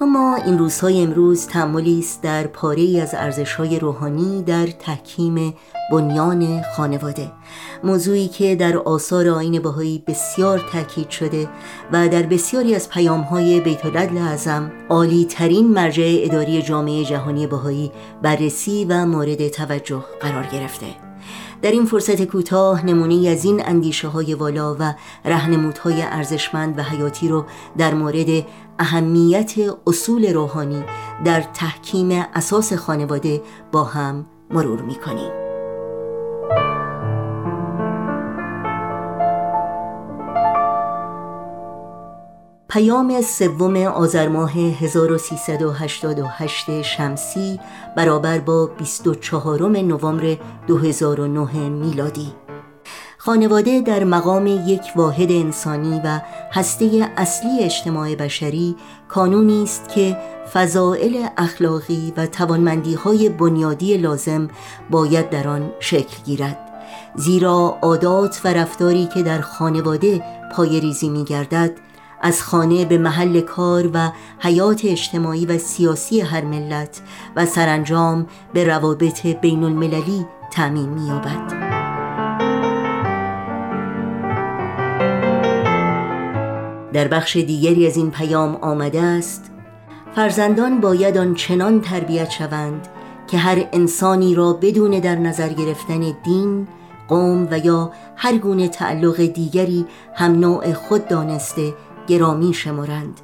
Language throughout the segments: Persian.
این روزهای امروز تعملی است در پاره از ارزش‌های روحانی در تحکیم بنیان خانواده. موضوعی که در آثار آین بهایی بسیار تاکید شده و در بسیاری از پیامهای بیت العدل اعظم عالی ترین مرجع اداری جامعه جهانی بهایی بررسی و مورد توجه قرار گرفته. در این فرصت کوتاه نمونه از این اندیشه های والا و رهنمودهای ارزشمند و حیاتی رو در مورد اهمیت اصول روحانی در تحکیم اساس خانواده با هم مرور می پیام سوم آذر ماه 1388 شمسی برابر با 24 نوامبر 2009 میلادی. خانواده در مقام یک واحد انسانی و هسته اصلی اجتماع بشری کانونی است که فضائل اخلاقی و توانمندی های بنیادی لازم باید در آن شکل گیرد. زیرا عادات و رفتاری که در خانواده پایریزی می گردد از خانه به محل کار و حیات اجتماعی و سیاسی هر ملت و سرانجام به روابط بین المللی تعمین می‌یابد. در بخش دیگری از این پیام آمده است فرزندان باید آن چنان تربیت شوند که هر انسانی را بدون در نظر گرفتن دین، قوم و یا هر گونه تعلق دیگری هم نوع خود دانسته گرامی شمارند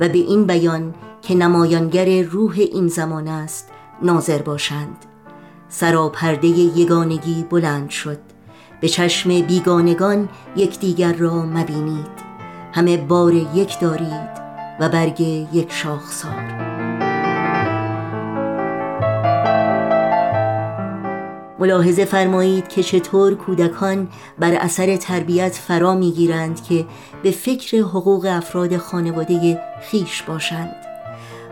و به این بیان که نمایانگر روح این زمان است ناظر باشند. سراپرده یگانگی بلند شد. به چشم بیگانگان یکدیگر را مبینید. همه بار یک دارید و برگ یک شاخسار. ملاحظه فرمایید که چطور کودکان بر اثر تربیت فرا می‌گیرند که به فکر حقوق افراد خانواده خیش باشند.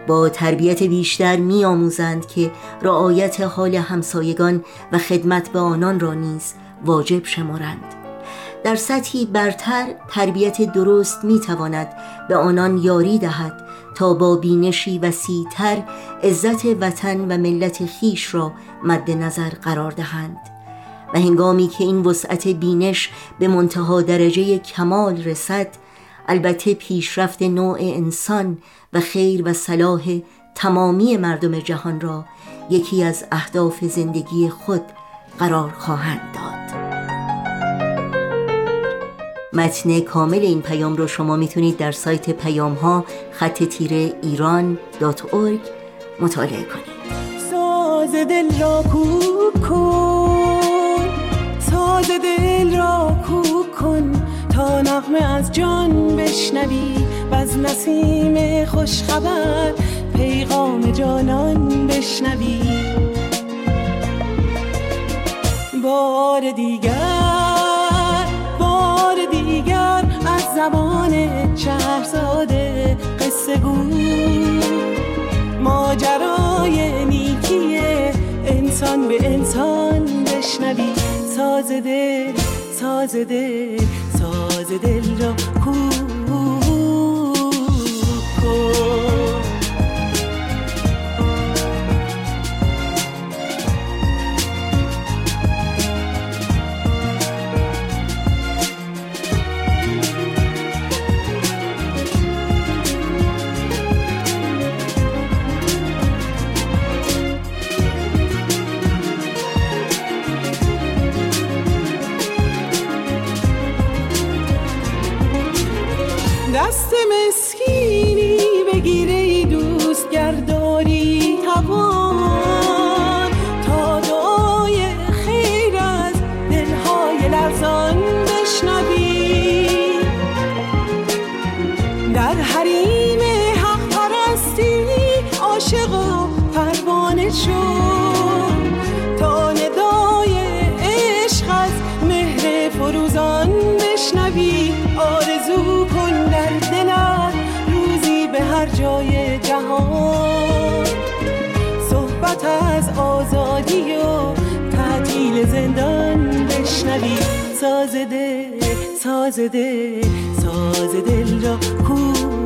با تربیت بیشتر میآموزند که رعایت حال همسایگان و خدمت به آنان را نیز واجب شمارند. در سطحی برتر تربیت درست می تواند به آنان یاری دهد تا با بینشی وسیعتر عزت وطن و ملت خیش را مد نظر قرار دهند. و هنگامی که این وسعت بینش به منتها درجه کمال رسد البته پیشرفت نوع انسان و خیر و صلاح تمامی مردم جهان را یکی از اهداف زندگی خود قرار خواهند داد. متن کامل این پیام رو شما می‌تونید در سایت پیام ها خط تیره ایران دات مطالعه کنید. ساز دل را کوک کن ساز دل را کوک کن تا نغمه از جان بشنوی و از نسیم خوشخبر پیغام جانان بشنوی. بار دیگر زمان چهرزاده قصه ماجرای نیکی انسان به انسان بشنوی. ساز دل ساز دل ساز دل را کو. زندان بشنوی. ساز دل ساز دل ساز دل را کو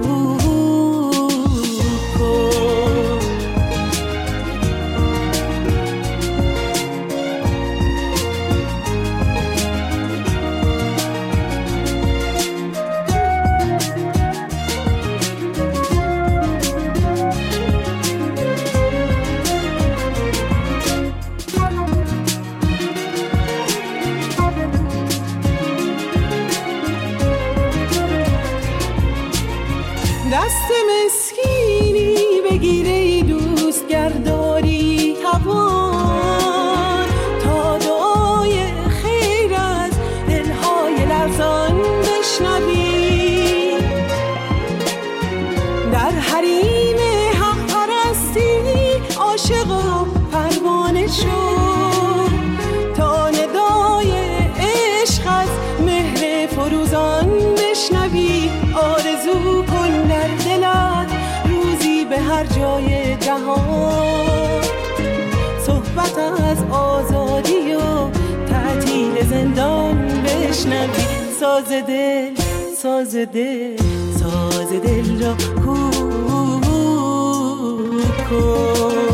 هر جای جهان. صحبت از آزادی و تعطیل زندان بشنوی. ساز دل ساز دل ساز دل را کو کن.